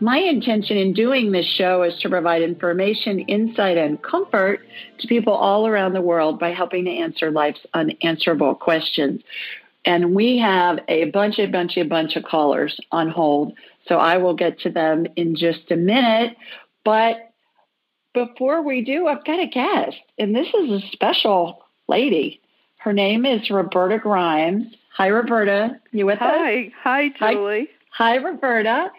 My intention in doing this show is to provide information, insight, and comfort to people all around the world by helping to answer life's unanswerable questions. And we have a bunch, a bunch, a bunch of callers on hold. So I will get to them in just a minute. But before we do, I've got a guest, and this is a special lady. Her name is Roberta Grimes. Hi, Roberta. You with Hi. us? Hi, Hi, Julie. Hi, Hi, Roberta.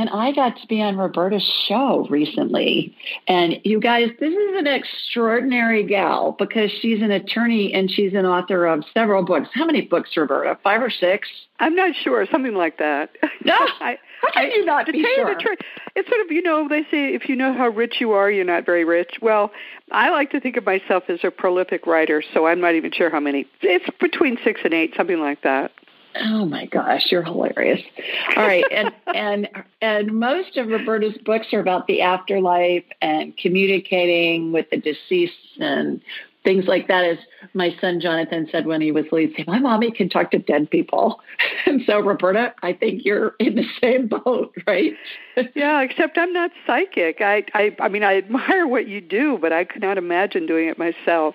And I got to be on Roberta's show recently. And you guys, this is an extraordinary gal because she's an attorney and she's an author of several books. How many books, Roberta? Five or six? I'm not sure, something like that. No, I, how can I, you not to be tell sure? you the truth, it's sort of you know they say if you know how rich you are, you're not very rich. Well, I like to think of myself as a prolific writer, so I'm not even sure how many. It's between six and eight, something like that. Oh my gosh, you're hilarious. All right, and and and most of Roberta's books are about the afterlife and communicating with the deceased and things like that. As my son Jonathan said when he was little, say, "My mommy can talk to dead people," and so Roberta, I think you're in the same boat, right? Yeah, except I'm not psychic. I I I mean I admire what you do, but I could not imagine doing it myself.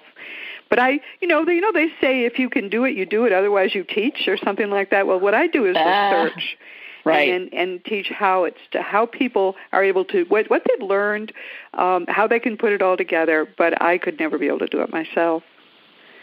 But I, you know, they, you know, they say if you can do it, you do it. Otherwise, you teach or something like that. Well, what I do is Ah, research, right. and and teach how it's to how people are able to what what they've learned, um, how they can put it all together. But I could never be able to do it myself.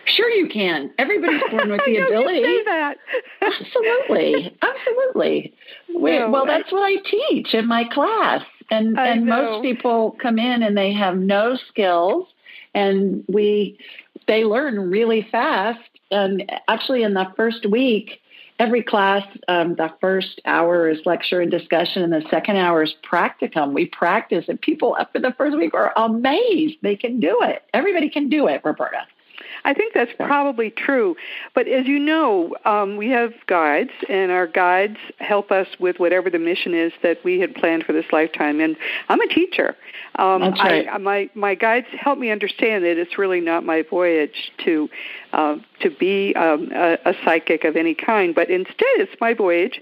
Sure, you can. Everybody's born with the ability. You say that. Absolutely, absolutely. No, well, that's what I teach in my class, and I and know. most people come in and they have no skills, and we they learn really fast. And actually, in the first week, every class, um, the first hour is lecture and discussion, and the second hour is practicum. We practice, and people after the first week are amazed they can do it. Everybody can do it, Roberta. I think that's probably true. But as you know, um, we have guides, and our guides help us with whatever the mission is that we had planned for this lifetime. And I'm a teacher. Um, That's right. I, my my guides help me understand that it's really not my voyage to uh, to be um, a, a psychic of any kind, but instead it's my voyage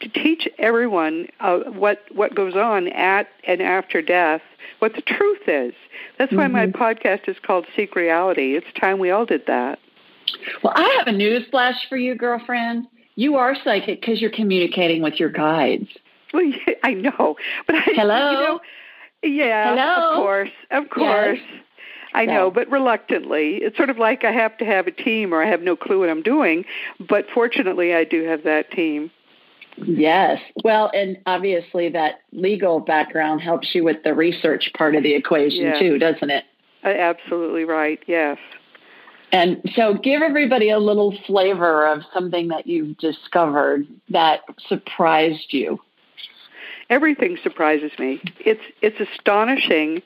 to teach everyone uh, what what goes on at and after death, what the truth is. That's why my podcast is called Seek Reality. It's time we all did that. Well, I have a news flash for you, girlfriend. You are psychic because you're communicating with your guides. Well, yeah, I know, but I, Hello? you know, yeah, Hello? of course, of course. I know, but reluctantly. It's sort of like I have to have a team or I have no clue what I'm doing, but fortunately I do have that team. Yes. Well, and obviously that legal background helps you with the research part of the equation Yeah. too, doesn't it? Absolutely right. Yes. And so give everybody a little flavor of something that you've discovered that surprised you. Everything surprises me. It's it's astonishing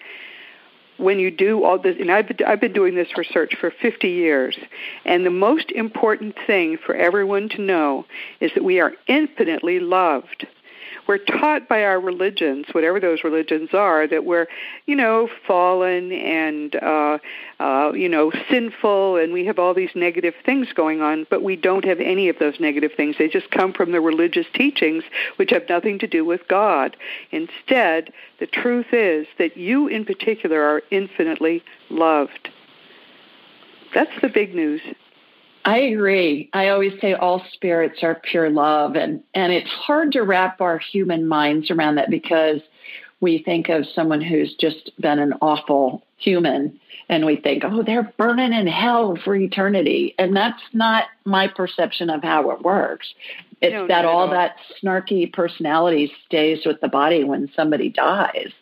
when you do all this. And I've been, I've been doing this research for 50 years. And the most important thing for everyone to know is that we are infinitely loved. We're taught by our religions, whatever those religions are, that we're, you know, fallen and, uh, uh, you know, sinful, and we have all these negative things going on. But we don't have any of those negative things. They just come from the religious teachings, which have nothing to do with God. Instead, the truth is that you, in particular, are infinitely loved. That's the big news. I agree. I always say all spirits are pure love and and it's hard to wrap our human minds around that because we think of someone who's just been an awful human and we think, oh, they're burning in hell for eternity. And that's not my perception of how it works. It's no, that all, all that snarky personality stays with the body when somebody dies.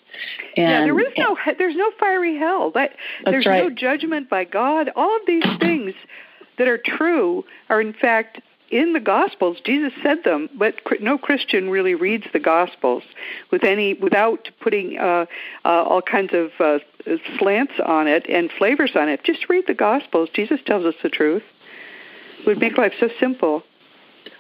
And, yeah, there is no there's no fiery hell. That there's right. no judgment by God. All of these things that are true are in fact in the Gospels. Jesus said them, but no Christian really reads the Gospels with any without putting uh, uh, all kinds of uh, slants on it and flavors on it. Just read the Gospels. Jesus tells us the truth. It would make life so simple.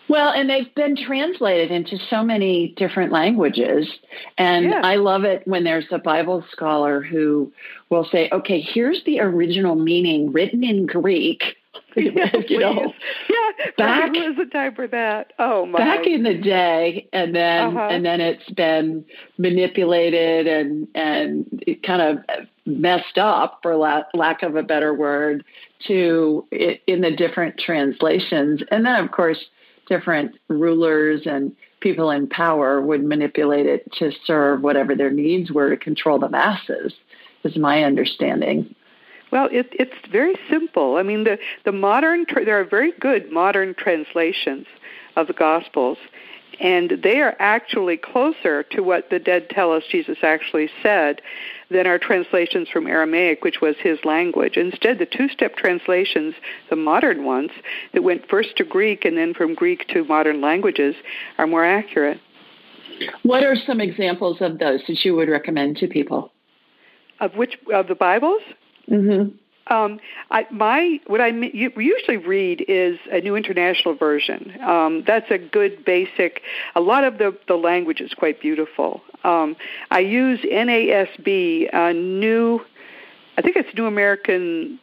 Well, and they've been translated into so many different languages. And yeah. I love it when there's a Bible scholar who will say, okay, here's the original meaning written in Greek. Yeah, you know, yeah, back was the time for that. Oh my! Back in the day, and then uh-huh. and then it's been manipulated and and it kind of messed up, for la- lack of a better word, to it, in the different translations, and then of course different rulers and people in power would manipulate it to serve whatever their needs were to control the masses, is my understanding. Well, it, it's very simple. I mean, the, the modern, there are very good modern translations of the Gospels, and they are actually closer to what the dead tell us Jesus actually said than our translations from Aramaic, which was his language. Instead, the two step translations, the modern ones, that went first to Greek and then from Greek to modern languages, are more accurate. What are some examples of those that you would recommend to people? Of which of the Bibles? Mm-hmm. Um, I, my what I usually read is a New International Version. Um, that's a good basic. A lot of the the language is quite beautiful. Um, I use NASB, a New, I think it's New American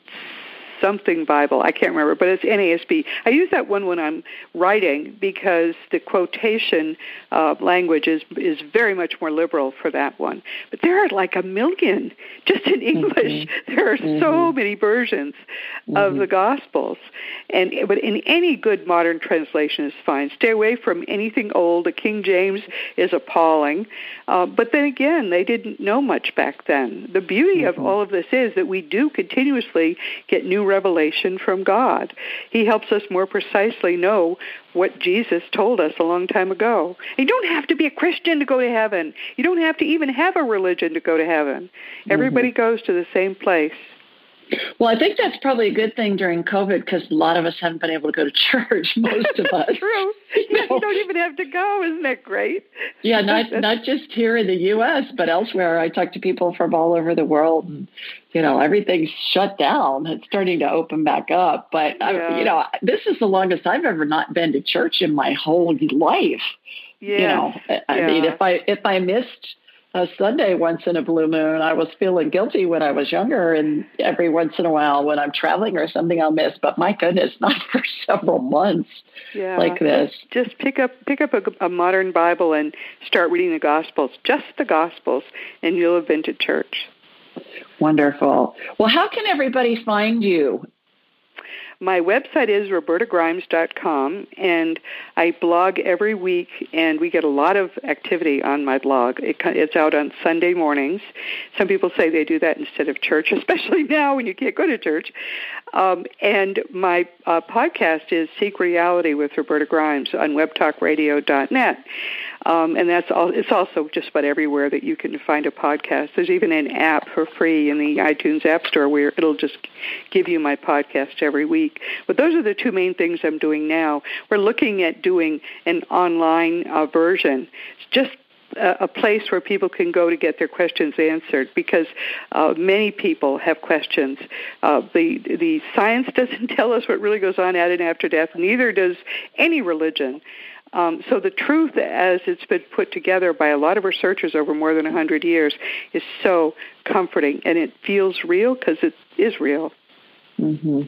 something Bible. I can't remember, but it's NASB. I use that one when I'm writing because the quotation uh, language is is very much more liberal for that one. But there are like a million just in English. Mm-hmm. There are mm-hmm. so many versions mm-hmm. of the Gospels, and but in any good modern translation is fine. Stay away from anything old. The King James is appalling, uh, but then again, they didn't know much back then. The beauty of mm-hmm. all of this is that we do continuously get new revelation from God. He helps us more precisely know what Jesus told us a long time ago. You don't have to be a Christian to go to heaven. You don't have to even have a religion to go to heaven. Mm-hmm. Everybody goes to the same place. Well, I think that's probably a good thing during COVID because a lot of us haven't been able to go to church. Most of us. True. You, you don't even have to go. Isn't that great? Yeah, not not just here in the U.S. but elsewhere. I talk to people from all over the world, and you know everything's shut down. It's starting to open back up, but yeah. I, you know this is the longest I've ever not been to church in my whole life. Yeah. You know, I yeah. mean, if I if I missed a Sunday once in a blue moon. I was feeling guilty when I was younger, and every once in a while when I'm traveling or something, I'll miss. But my goodness, not for several months yeah. like this. Just pick up pick up a, a modern Bible and start reading the Gospels, just the Gospels, and you'll have been to church. Wonderful. Well, how can everybody find you? My website is robertagrimes.com, and I blog every week, and we get a lot of activity on my blog. It, it's out on Sunday mornings. Some people say they do that instead of church, especially now when you can't go to church. Um, and my uh, podcast is Seek Reality with Roberta Grimes on webtalkradio.net. Um, and that's all. It's also just about everywhere that you can find a podcast. There's even an app for free in the iTunes App Store where it'll just give you my podcast every week. But those are the two main things I'm doing now. We're looking at doing an online uh, version. It's just a place where people can go to get their questions answered because uh, many people have questions. Uh, the the science doesn't tell us what really goes on at and after death. Neither does any religion. Um, so the truth, as it's been put together by a lot of researchers over more than 100 years, is so comforting, and it feels real because it is real. Mm-hmm.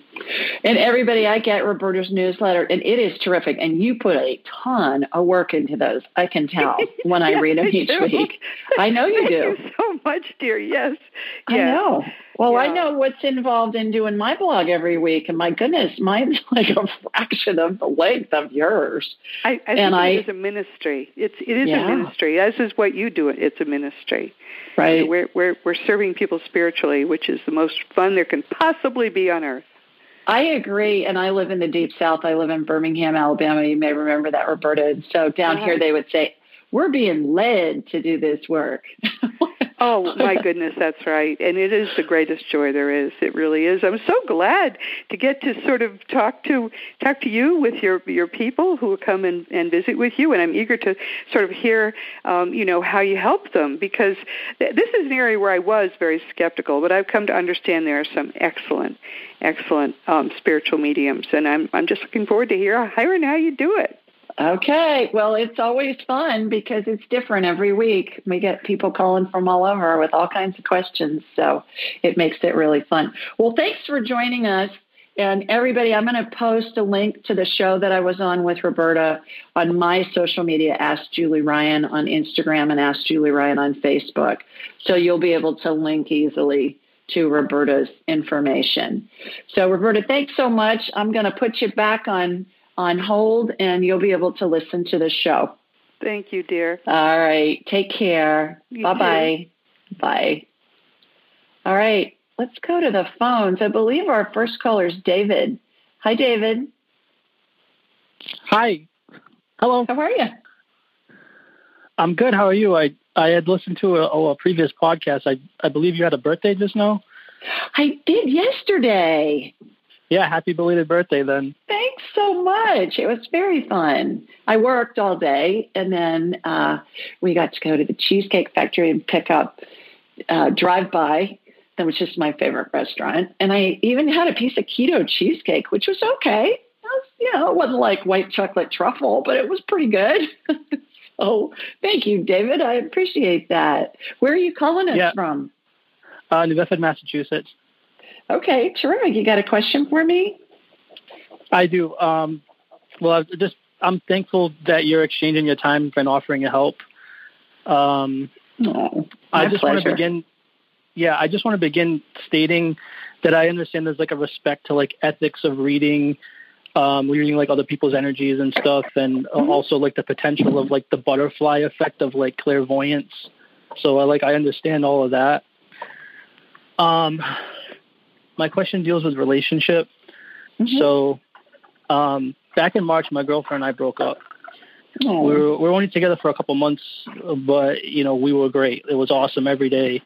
And everybody, I get Roberta's newsletter, and it is terrific. And you put a ton of work into those. I can tell when yes, I read them each week. I know you Thank do. You so much, dear. Yes. I yes. know. Well, yeah. I know what's involved in doing my blog every week, and my goodness, mine's like a fraction of the length of yours. I, I and I, it is a ministry. It's it is yeah. a ministry. This is what you do. It's a ministry. Right. We're we're we're serving people spiritually, which is the most fun there can possibly be on earth. I agree, and I live in the deep south. I live in Birmingham, Alabama. You may remember that, Roberta. And so down uh-huh. here, they would say, "We're being led to do this work." oh my goodness, that's right, and it is the greatest joy there is. It really is. I'm so glad to get to sort of talk to talk to you with your your people who come and, and visit with you, and I'm eager to sort of hear, um, you know, how you help them because th- this is an area where I was very skeptical, but I've come to understand there are some excellent excellent um, spiritual mediums, and I'm I'm just looking forward to hear hearing how you do it. Okay, well, it's always fun because it's different every week. We get people calling from all over with all kinds of questions, so it makes it really fun. Well, thanks for joining us. And everybody, I'm going to post a link to the show that I was on with Roberta on my social media, Ask Julie Ryan on Instagram and Ask Julie Ryan on Facebook. So you'll be able to link easily to Roberta's information. So, Roberta, thanks so much. I'm going to put you back on on hold, and you'll be able to listen to the show. Thank you, dear. All right. Take care. Bye bye. Bye. All right. Let's go to the phones. I believe our first caller is David. Hi, David. Hi. Hello. How are you? I'm good. How are you? I I had listened to a, a previous podcast. I I believe you had a birthday just now. I did yesterday. Yeah, happy belated birthday then. Thanks so much. It was very fun. I worked all day and then uh, we got to go to the Cheesecake Factory and pick up uh, Drive By. That was just my favorite restaurant. And I even had a piece of keto cheesecake, which was okay. It was, you know, it wasn't like white chocolate truffle, but it was pretty good. Oh, thank you, David. I appreciate that. Where are you calling us yeah. from? Uh, New Bedford, Massachusetts. Okay, terrific. You got a question for me? I do. Um, well, I just I'm thankful that you're exchanging your time and offering your help. Um, oh, I just pleasure. want to begin. Yeah, I just want to begin stating that I understand there's like a respect to like ethics of reading um, reading like other people's energies and stuff, and mm-hmm. also like the potential of like the butterfly effect of like clairvoyance. So I like I understand all of that. Um, my question deals with relationship. Mm-hmm. So, um, back in March, my girlfriend and I broke up. Oh. We were we were only together for a couple months, but you know we were great. It was awesome every day.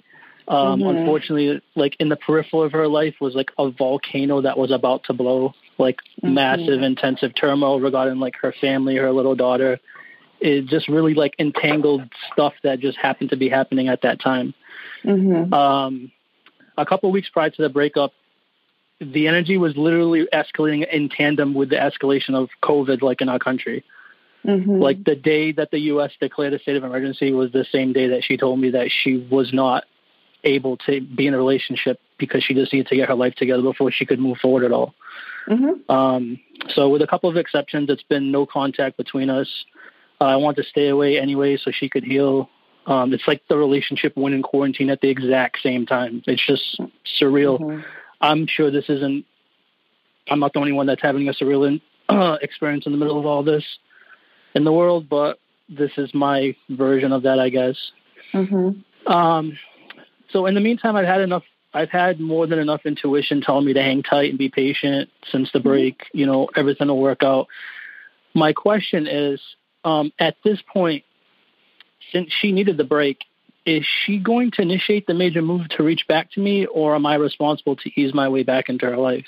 Um, mm-hmm. Unfortunately, like in the peripheral of her life was like a volcano that was about to blow like mm-hmm. massive intensive turmoil regarding like her family, her little daughter. It just really like entangled stuff that just happened to be happening at that time. Mm-hmm. Um, a couple of weeks prior to the breakup, the energy was literally escalating in tandem with the escalation of COVID, like in our country. Mm-hmm. Like the day that the U.S. declared a state of emergency was the same day that she told me that she was not able to be in a relationship because she just needed to get her life together before she could move forward at all. Mm-hmm. Um, so, with a couple of exceptions, it's been no contact between us. Uh, I want to stay away anyway so she could heal. Um, it's like the relationship went in quarantine at the exact same time. It's just surreal. Mm-hmm. I'm sure this isn't. I'm not the only one that's having a surreal uh, experience in the middle of all this in the world, but this is my version of that, I guess. Mm-hmm. Um, so in the meantime, I've had enough I've had more than enough intuition telling me to hang tight and be patient since the mm-hmm. break. You know, everything will work out. My question is, um, at this point, since she needed the break, is she going to initiate the major move to reach back to me, or am I responsible to ease my way back into her life?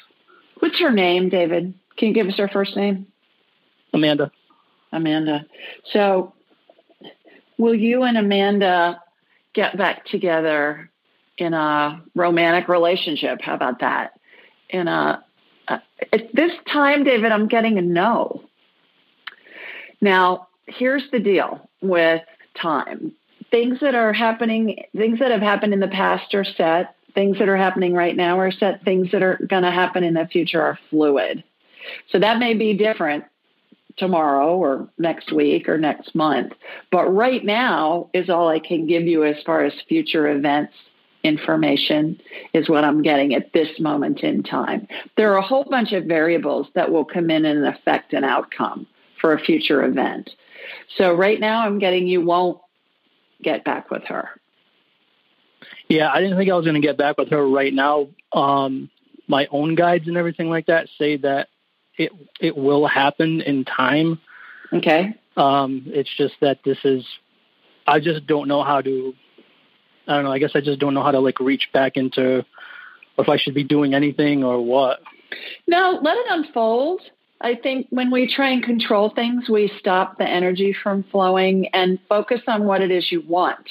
What's her name, David? Can you give us her first name? Amanda. Amanda. So, will you and Amanda get back together in a romantic relationship. How about that? In a uh, at this time, David, I'm getting a no. Now, here's the deal with time. Things that are happening, things that have happened in the past are set. Things that are happening right now are set. Things that are going to happen in the future are fluid. So that may be different tomorrow or next week or next month. But right now is all I can give you as far as future events information is what I'm getting at this moment in time. There are a whole bunch of variables that will come in and affect an outcome for a future event. So right now I'm getting you won't get back with her. Yeah, I didn't think I was going to get back with her right now. Um, my own guides and everything like that say that it it will happen in time. Okay. Um, it's just that this is, I just don't know how to. I don't know. I guess I just don't know how to like reach back into, or if I should be doing anything or what. No, let it unfold. I think when we try and control things, we stop the energy from flowing and focus on what it is you want.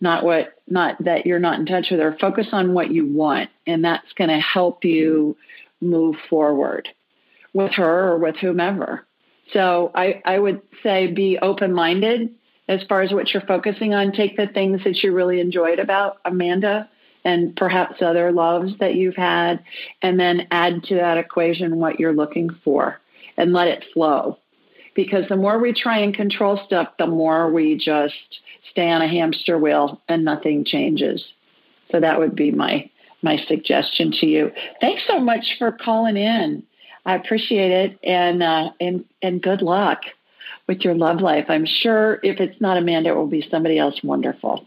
Not what, not that you're not in touch with her. Focus on what you want, and that's going to help you move forward with her or with whomever. So I, I would say be open minded as far as what you're focusing on. Take the things that you really enjoyed about Amanda and perhaps other loves that you've had, and then add to that equation what you're looking for and let it flow. Because the more we try and control stuff, the more we just stay on a hamster wheel and nothing changes. So that would be my my suggestion to you. Thanks so much for calling in. I appreciate it, and uh, and and good luck with your love life. I'm sure if it's not Amanda, it will be somebody else wonderful.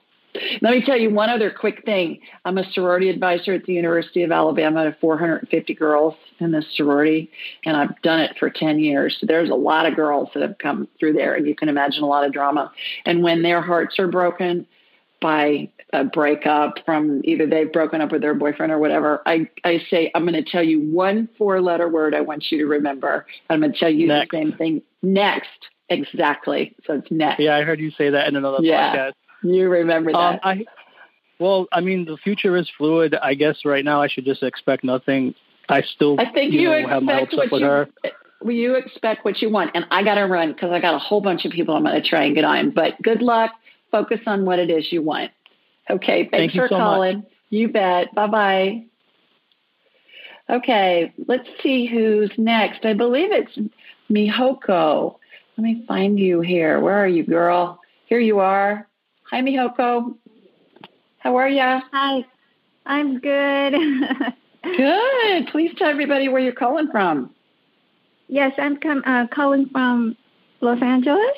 Let me tell you one other quick thing. I'm a sorority advisor at the University of Alabama to 450 girls in this sorority, and I've done it for 10 years. So there's a lot of girls that have come through there, and you can imagine a lot of drama. And when their hearts are broken by a breakup from either they've broken up with their boyfriend or whatever, I, I say, I'm going to tell you one four letter word I want you to remember. I'm going to tell you next. the same thing. Next. Exactly. So it's next. Yeah, I heard you say that in another yeah. podcast. You remember um, that? Um, I, well, I mean, the future is fluid. I guess right now I should just expect nothing. I still, I think you, you know, have my hopes up with you, her. You expect what you want, and I got to run because I got a whole bunch of people I'm going to try and get on. But good luck. Focus on what it is you want. Okay. Thanks Thank for so calling. Much. You bet. Bye bye. Okay, let's see who's next. I believe it's Mihoko. Let me find you here. Where are you, girl? Here you are. Hi, Mihoko. How are you? Hi. I'm good. good. Please tell everybody where you're calling from. Yes, I'm com- uh, calling from Los Angeles.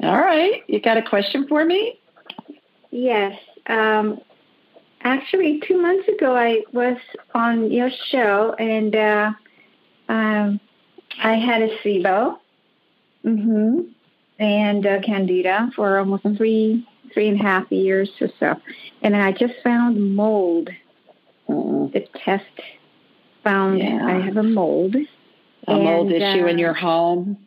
All right. You got a question for me? Yes. Um, actually, two months ago, I was on your show and uh, um, I had a SIBO mm-hmm. and uh, Candida for almost three three and a half years or so. And then I just found mold. Mm. The test found yeah. I have a mold. A and, mold issue uh, in your home?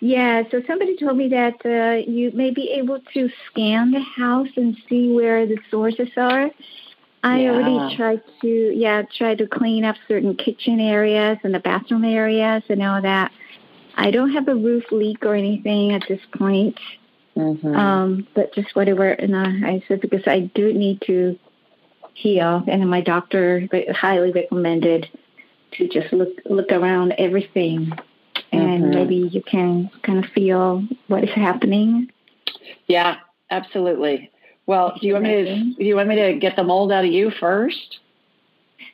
Yeah, so somebody told me that uh, you may be able to scan the house and see where the sources are. I yeah. already tried to, yeah, try to clean up certain kitchen areas and the bathroom areas and all that. I don't have a roof leak or anything at this point. Mm-hmm. Um, but just whatever, and I, I said because I do need to heal, and my doctor highly recommended to just look look around everything, and mm-hmm. maybe you can kind of feel what is happening. Yeah, absolutely. Well, do you want me to do you want me to get the mold out of you first?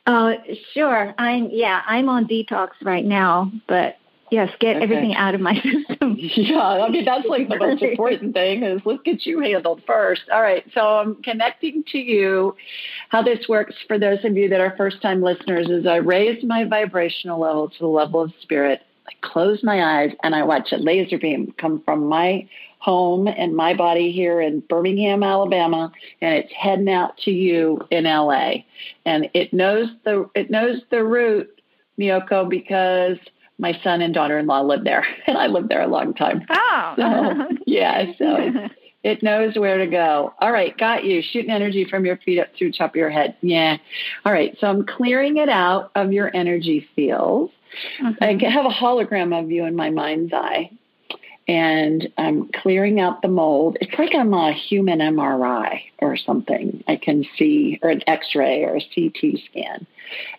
Uh, sure. I'm yeah. I'm on detox right now, but Yes, get okay. everything out of my system. yeah, I mean that's like the most important thing is let's get you handled first. All right, so I'm connecting to you. How this works for those of you that are first time listeners is I raise my vibrational level to the level of spirit. I close my eyes and I watch a laser beam come from my home and my body here in Birmingham, Alabama, and it's heading out to you in LA. And it knows the it knows the route, Miyoko, because my son and daughter-in-law live there, and I lived there a long time. Oh, so, yeah. So it, it knows where to go. All right, got you. Shooting energy from your feet up through top of your head. Yeah. All right. So I'm clearing it out of your energy fields. I have a hologram of you in my mind's eye, and I'm clearing out the mold. It's like I'm a human MRI or something. I can see, or an X-ray or a CT scan.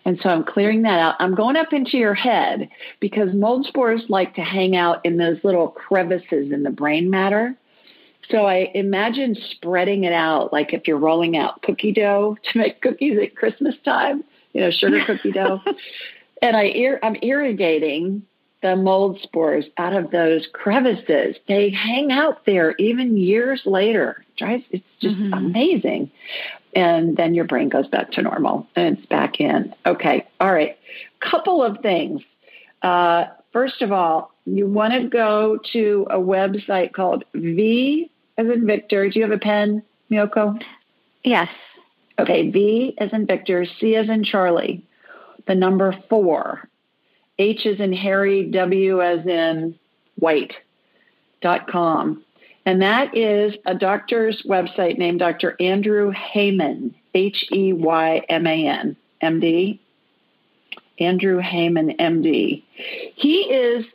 And so I'm clearing that out. I'm going up into your head because mold spores like to hang out in those little crevices in the brain matter. So I imagine spreading it out, like if you're rolling out cookie dough to make cookies at Christmas time, you know, sugar cookie dough. And I I'm irrigating the mold spores out of those crevices. They hang out there even years later. It's just mm-hmm. amazing. And then your brain goes back to normal and it's back in. Okay. All right. Couple of things. Uh, first of all, you want to go to a website called V as in Victor. Do you have a pen, Miyoko? Yes. Okay, V as in Victor, C as in Charlie, the number four, H is in Harry, W as in white, dot com. And that is a doctor's website named Dr. Andrew Heyman, H E Y M A N, MD. Andrew Heyman, MD. He is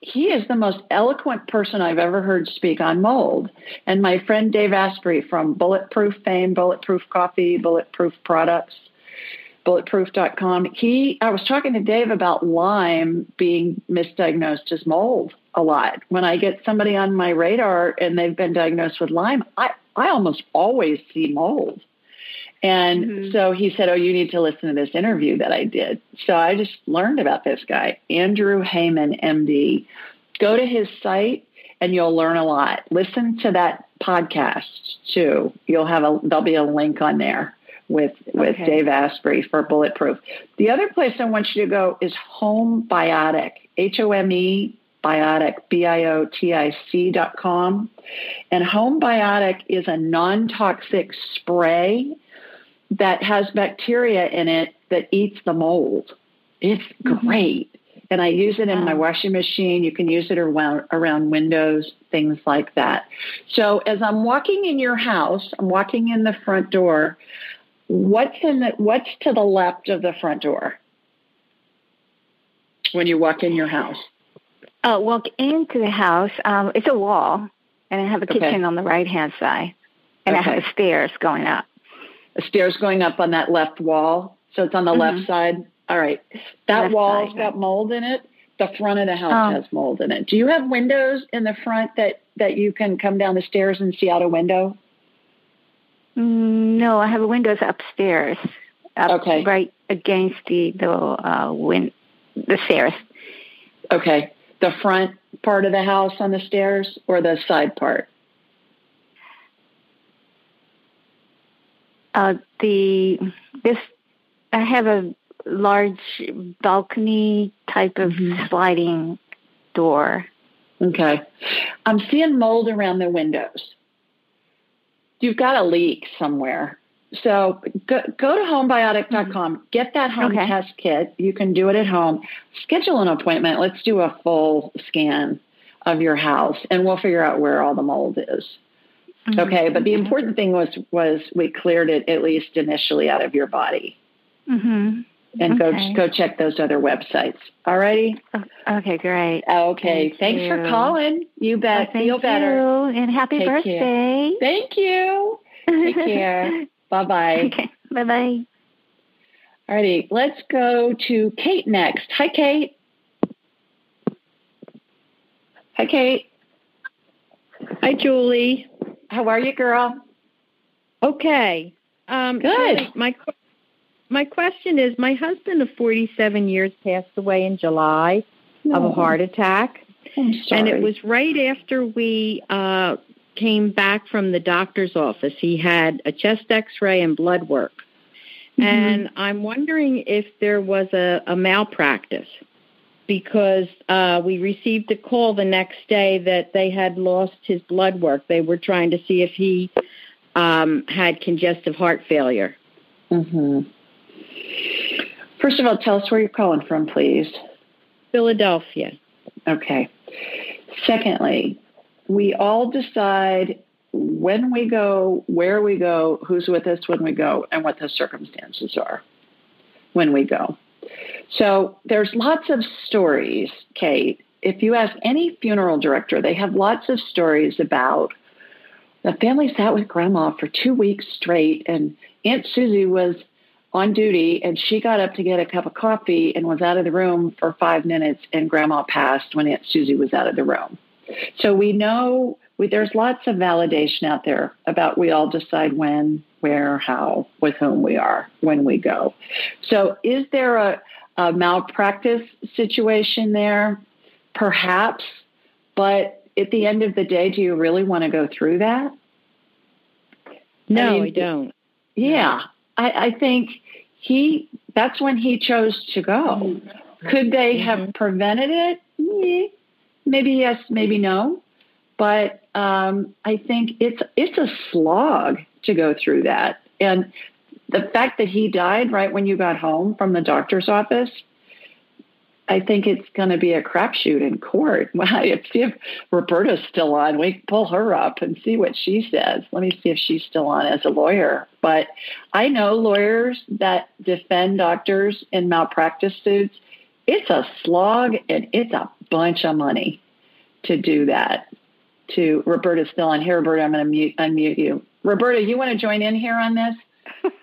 he is the most eloquent person I've ever heard speak on mold. And my friend Dave Asprey from Bulletproof fame, Bulletproof Coffee, Bulletproof Products, bulletproof.com, he I was talking to Dave about Lyme being misdiagnosed as mold a lot. When I get somebody on my radar and they've been diagnosed with Lyme, I, I almost always see mold. And mm-hmm. so he said, Oh, you need to listen to this interview that I did. So I just learned about this guy, Andrew Heyman, MD. Go to his site and you'll learn a lot. Listen to that podcast too. You'll have a, there'll be a link on there with, with okay. Dave Asprey for Bulletproof. The other place I want you to go is Home Biotic, H O M E Biotic, B I O T I C dot com. And Home Biotic is a non toxic spray that has bacteria in it that eats the mold. It's mm-hmm. great. And I use it in my washing machine. You can use it around, around windows, things like that. So as I'm walking in your house, I'm walking in the front door. What's in the, what's to the left of the front door when you walk in your house? Uh, walk into the house. Um, it's a wall, and I have a kitchen okay. on the right hand side, and okay. I have stairs going up stairs going up on that left wall. So it's on the mm-hmm. left side. All right. That left wall's side, got mold in it. The front of the house oh. has mold in it. Do you have windows in the front that, that you can come down the stairs and see out a window? Mm, no, I have windows upstairs. Up okay. Right against the the uh, win- the stairs. Okay. The front part of the house on the stairs or the side part? Uh, the this I have a large balcony type of mm-hmm. sliding door. Okay. I'm seeing mold around the windows. You've got a leak somewhere. So go, go to homebiotic.com, mm-hmm. get that home okay. test kit. You can do it at home. Schedule an appointment. Let's do a full scan of your house and we'll figure out where all the mold is. Mm-hmm. Okay, but the important thing was was we cleared it at least initially out of your body. Mm-hmm. And okay. go go check those other websites. All righty. Okay, great. Okay, Thank thanks you. for calling. You bet. Oh, Feel better. You. And happy Take birthday. Care. Thank you. Take care. bye bye. Okay. Bye bye. All righty. Let's go to Kate next. Hi, Kate. Hi, Kate. Hi, Julie. How are you, girl? Okay. Um, Good. My my question is: My husband of 47 years passed away in July no. of a heart attack, and it was right after we uh, came back from the doctor's office. He had a chest X-ray and blood work, mm-hmm. and I'm wondering if there was a, a malpractice because uh, we received a call the next day that they had lost his blood work. They were trying to see if he um, had congestive heart failure. Mm-hmm. First of all, tell us where you're calling from, please. Philadelphia. Okay. Secondly, we all decide when we go, where we go, who's with us when we go, and what the circumstances are when we go. So there's lots of stories, Kate. If you ask any funeral director, they have lots of stories about the family sat with grandma for two weeks straight, and Aunt Susie was on duty and she got up to get a cup of coffee and was out of the room for five minutes, and grandma passed when Aunt Susie was out of the room. So we know we, there's lots of validation out there about we all decide when, where, how, with whom we are when we go. So, is there a, a malpractice situation there? Perhaps, but at the end of the day, do you really want to go through that? No, I, mean, I don't. Yeah, I, I think he. That's when he chose to go. Could they have mm-hmm. prevented it? Maybe yes, maybe no. But um, I think it's it's a slog to go through that. And the fact that he died right when you got home from the doctor's office, I think it's going to be a crapshoot in court. If, if Roberta's still on, we pull her up and see what she says. Let me see if she's still on as a lawyer. But I know lawyers that defend doctors in malpractice suits. It's a slog and it's a bunch of money to do that. To Roberta's still on here. Roberta, I'm going to mute, unmute you. Roberta, you want to join in here on this?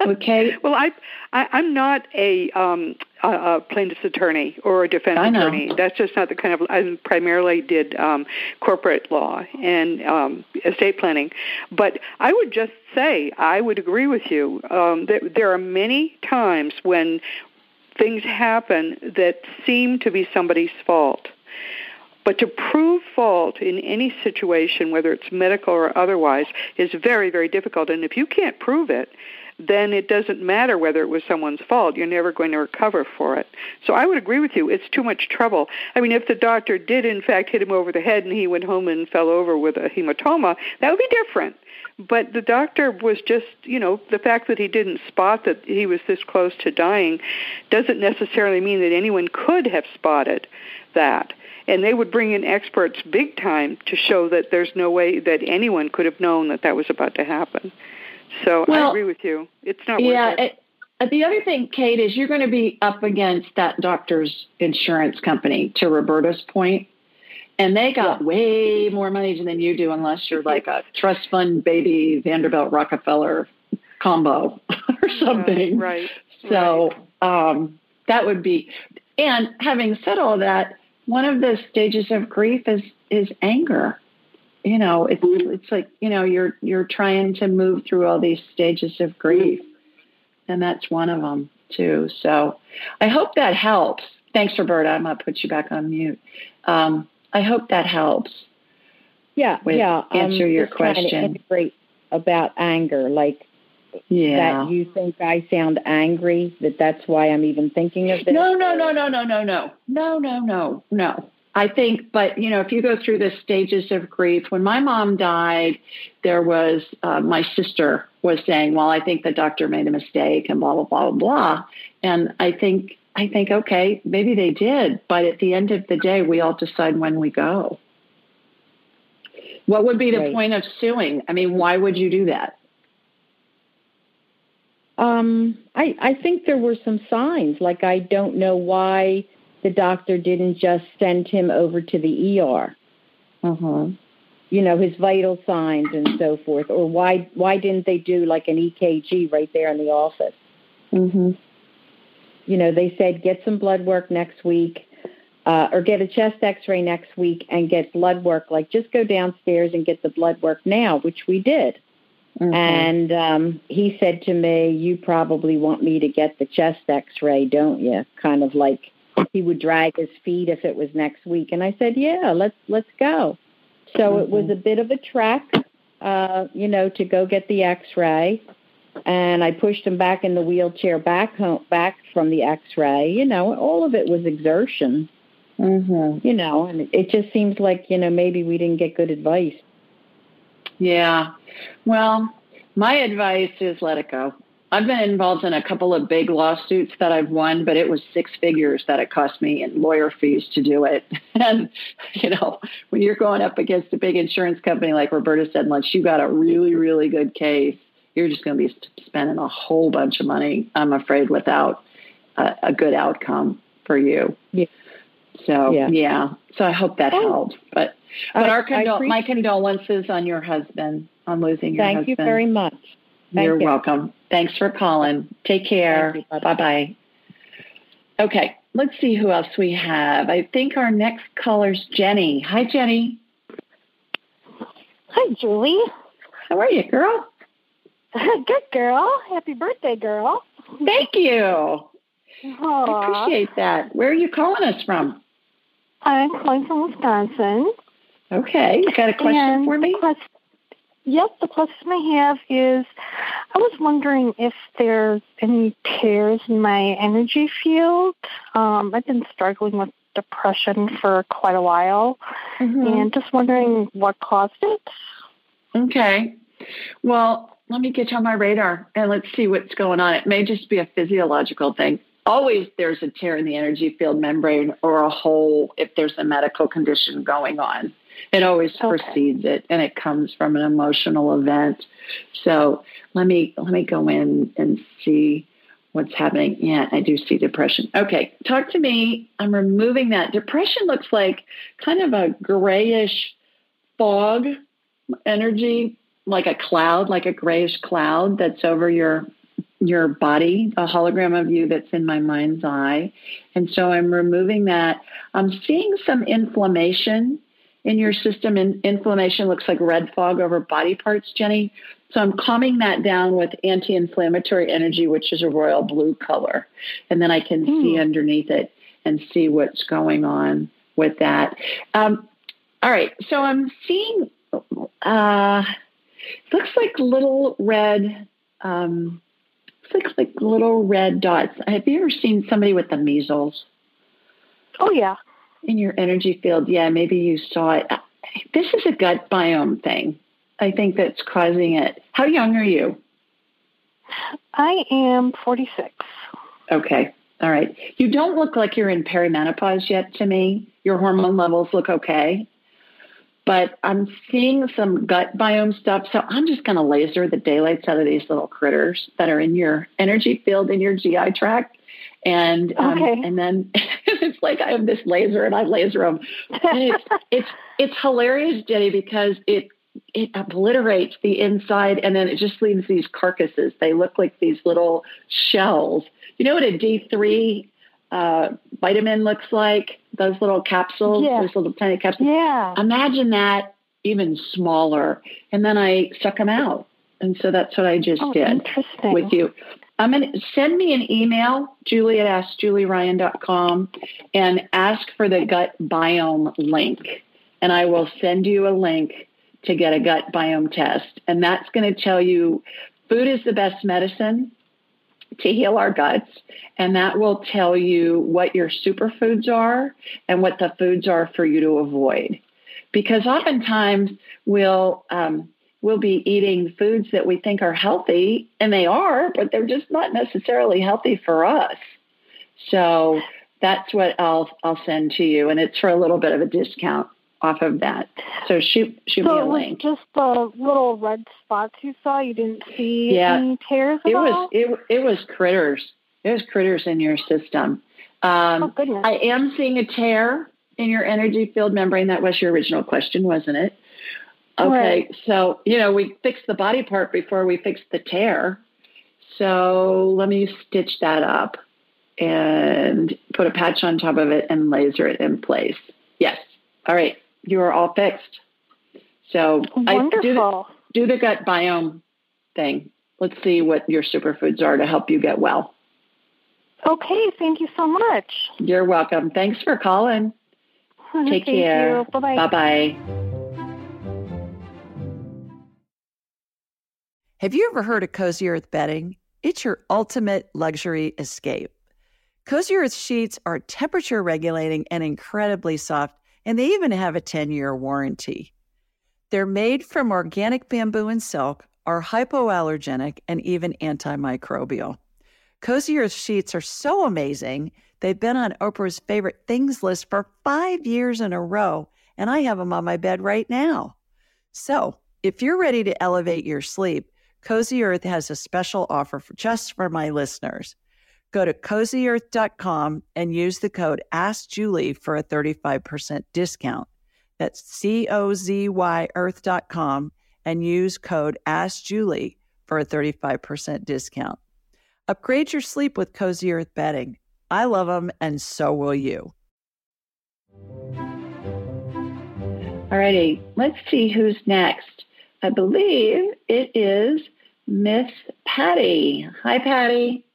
Okay. well, I, I am not a um a, a plaintiff's attorney or a defense attorney. That's just not the kind of. I primarily did um corporate law and um estate planning, but I would just say I would agree with you. Um, that there are many times when things happen that seem to be somebody's fault. But to prove fault in any situation, whether it's medical or otherwise, is very, very difficult. And if you can't prove it, then it doesn't matter whether it was someone's fault. You're never going to recover for it. So I would agree with you. It's too much trouble. I mean, if the doctor did, in fact, hit him over the head and he went home and fell over with a hematoma, that would be different. But the doctor was just, you know, the fact that he didn't spot that he was this close to dying doesn't necessarily mean that anyone could have spotted that and they would bring in experts big time to show that there's no way that anyone could have known that that was about to happen. So well, I agree with you. It's not yeah, worth it. it. The other thing, Kate, is you're going to be up against that doctor's insurance company, to Roberta's point, and they got yeah. way more money than you do, unless you're like a trust fund baby Vanderbilt Rockefeller combo or something. right. So right. Um, that would be. And having said all that, one of the stages of grief is is anger you know it's it's like you know you're you're trying to move through all these stages of grief and that's one of them too so i hope that helps thanks roberta i'm to put you back on mute um, i hope that helps yeah yeah answer um, your question great about anger like yeah. that you think I sound angry, that that's why I'm even thinking of this? No, no, no, no, no, no, no. No, no, no, no. I think, but you know, if you go through the stages of grief, when my mom died, there was uh, my sister was saying, "Well, I think the doctor made a mistake," and blah blah blah blah blah. And I think, I think, okay, maybe they did, but at the end of the day, we all decide when we go. What would be the right. point of suing? I mean, why would you do that? Um, I I think there were some signs. Like I don't know why the doctor didn't just send him over to the ER. Uh-huh. You know, his vital signs and so forth. Or why why didn't they do like an EKG right there in the office? Mhm. You know, they said get some blood work next week. Uh, or get a chest x-ray next week and get blood work like just go downstairs and get the blood work now which we did mm-hmm. and um he said to me you probably want me to get the chest x-ray don't you kind of like he would drag his feet if it was next week. And i said yeah let's let's go. So mm-hmm. it was mm-hmm. a bit of a trek uh you know to go get the x-ray. And i pushed him back in the wheelchair back home back from the x-ray. You know all of it was exertion. Mm-hmm. you know and it just seems like you know maybe we didn't get good advice. Yeah. Well my advice is let it go I've been involved in a couple of big lawsuits that I've won, but it was six figures that it cost me in lawyer fees to do it. And, you know, when you're going up against a big insurance company, like Roberta said, unless you got a really, really good case, you're just going to be spending a whole bunch of money, I'm afraid, without a, a good outcome for you. Yeah. So, yeah. yeah. So I hope that oh. helps. But, but I, our condol- my condolences on your husband, on losing your Thank husband. Thank you very much. Thank You're you. welcome. Thanks for calling. Take care. Bye bye. Okay, let's see who else we have. I think our next caller's Jenny. Hi, Jenny. Hi, Julie. How are you, girl? Good girl. Happy birthday, girl. Thank you. Aww. I appreciate that. Where are you calling us from? I'm calling from Wisconsin. Okay. You got a question and for me? The quest- yep. The question I have is I was wondering if there's any tears in my energy field. Um, I've been struggling with depression for quite a while mm-hmm. and just wondering what caused it. Okay. Well, let me get you on my radar and let's see what's going on. It may just be a physiological thing always there's a tear in the energy field membrane or a hole if there's a medical condition going on. It always okay. precedes it and it comes from an emotional event. So let me let me go in and see what's happening. Yeah, I do see depression. Okay, talk to me. I'm removing that. Depression looks like kind of a grayish fog energy, like a cloud, like a grayish cloud that's over your your body, a hologram of you that's in my mind's eye. And so I'm removing that. I'm seeing some inflammation in your system. And inflammation looks like red fog over body parts, Jenny. So I'm calming that down with anti inflammatory energy, which is a royal blue color. And then I can mm. see underneath it and see what's going on with that. Um, all right. So I'm seeing, uh, looks like little red. Um, looks like little red dots. Have you ever seen somebody with the measles? Oh, yeah. In your energy field. Yeah, maybe you saw it. Uh, this is a gut biome thing. I think that's causing it. How young are you? I am 46. Okay. All right. You don't look like you're in perimenopause yet to me. Your hormone levels look okay but I'm seeing some gut biome stuff. So I'm just going to laser the daylights out of these little critters that are in your energy field in your GI tract. And um, okay. and then it's like I have this laser and I laser them. And it's it's it's hilarious, Jenny, because it it obliterates the inside and then it just leaves these carcasses. They look like these little shells. You know what a D three uh, vitamin looks like, those little capsules, yeah. those little tiny capsules. Yeah. Imagine that even smaller. And then I suck them out. And so that's what I just oh, did with you. I'm going to send me an email, julie at askjulieryan.com, and ask for the gut biome link. And I will send you a link to get a gut biome test. And that's going to tell you food is the best medicine to heal our guts, and that will tell you what your superfoods are and what the foods are for you to avoid. Because oftentimes we'll um, we'll be eating foods that we think are healthy, and they are, but they're just not necessarily healthy for us. So that's what I'll I'll send to you, and it's for a little bit of a discount off of that. So shoot shoot so me a link. So just the little red spots you saw. You didn't see yeah. any tears at it all? was it it was critters. It was critters in your system. Um, oh goodness! I am seeing a tear in your energy field membrane. That was your original question, wasn't it? Okay, right. so you know we fixed the body part before we fixed the tear. So let me stitch that up and put a patch on top of it and laser it in place. Yes. All right you are all fixed. So Wonderful. I do the, do the gut biome thing. Let's see what your superfoods are to help you get well. Okay, thank you so much. You're welcome. Thanks for calling. Take thank care. Bye bye. Bye bye. Have you ever heard of Cozy Earth bedding? It's your ultimate luxury escape. Cozy Earth sheets are temperature regulating and incredibly soft and they even have a 10 year warranty. They're made from organic bamboo and silk, are hypoallergenic, and even antimicrobial. Cozy Earth sheets are so amazing, they've been on Oprah's favorite things list for five years in a row, and I have them on my bed right now. So, if you're ready to elevate your sleep, Cozy Earth has a special offer for just for my listeners. Go to cozyearth.com and use the code AskJulie for a 35% discount. That's C O Z Y earth.com and use code AskJulie for a 35% discount. Upgrade your sleep with Cozy Earth bedding. I love them, and so will you. All righty, let's see who's next. I believe it is Miss Patty. Hi, Patty.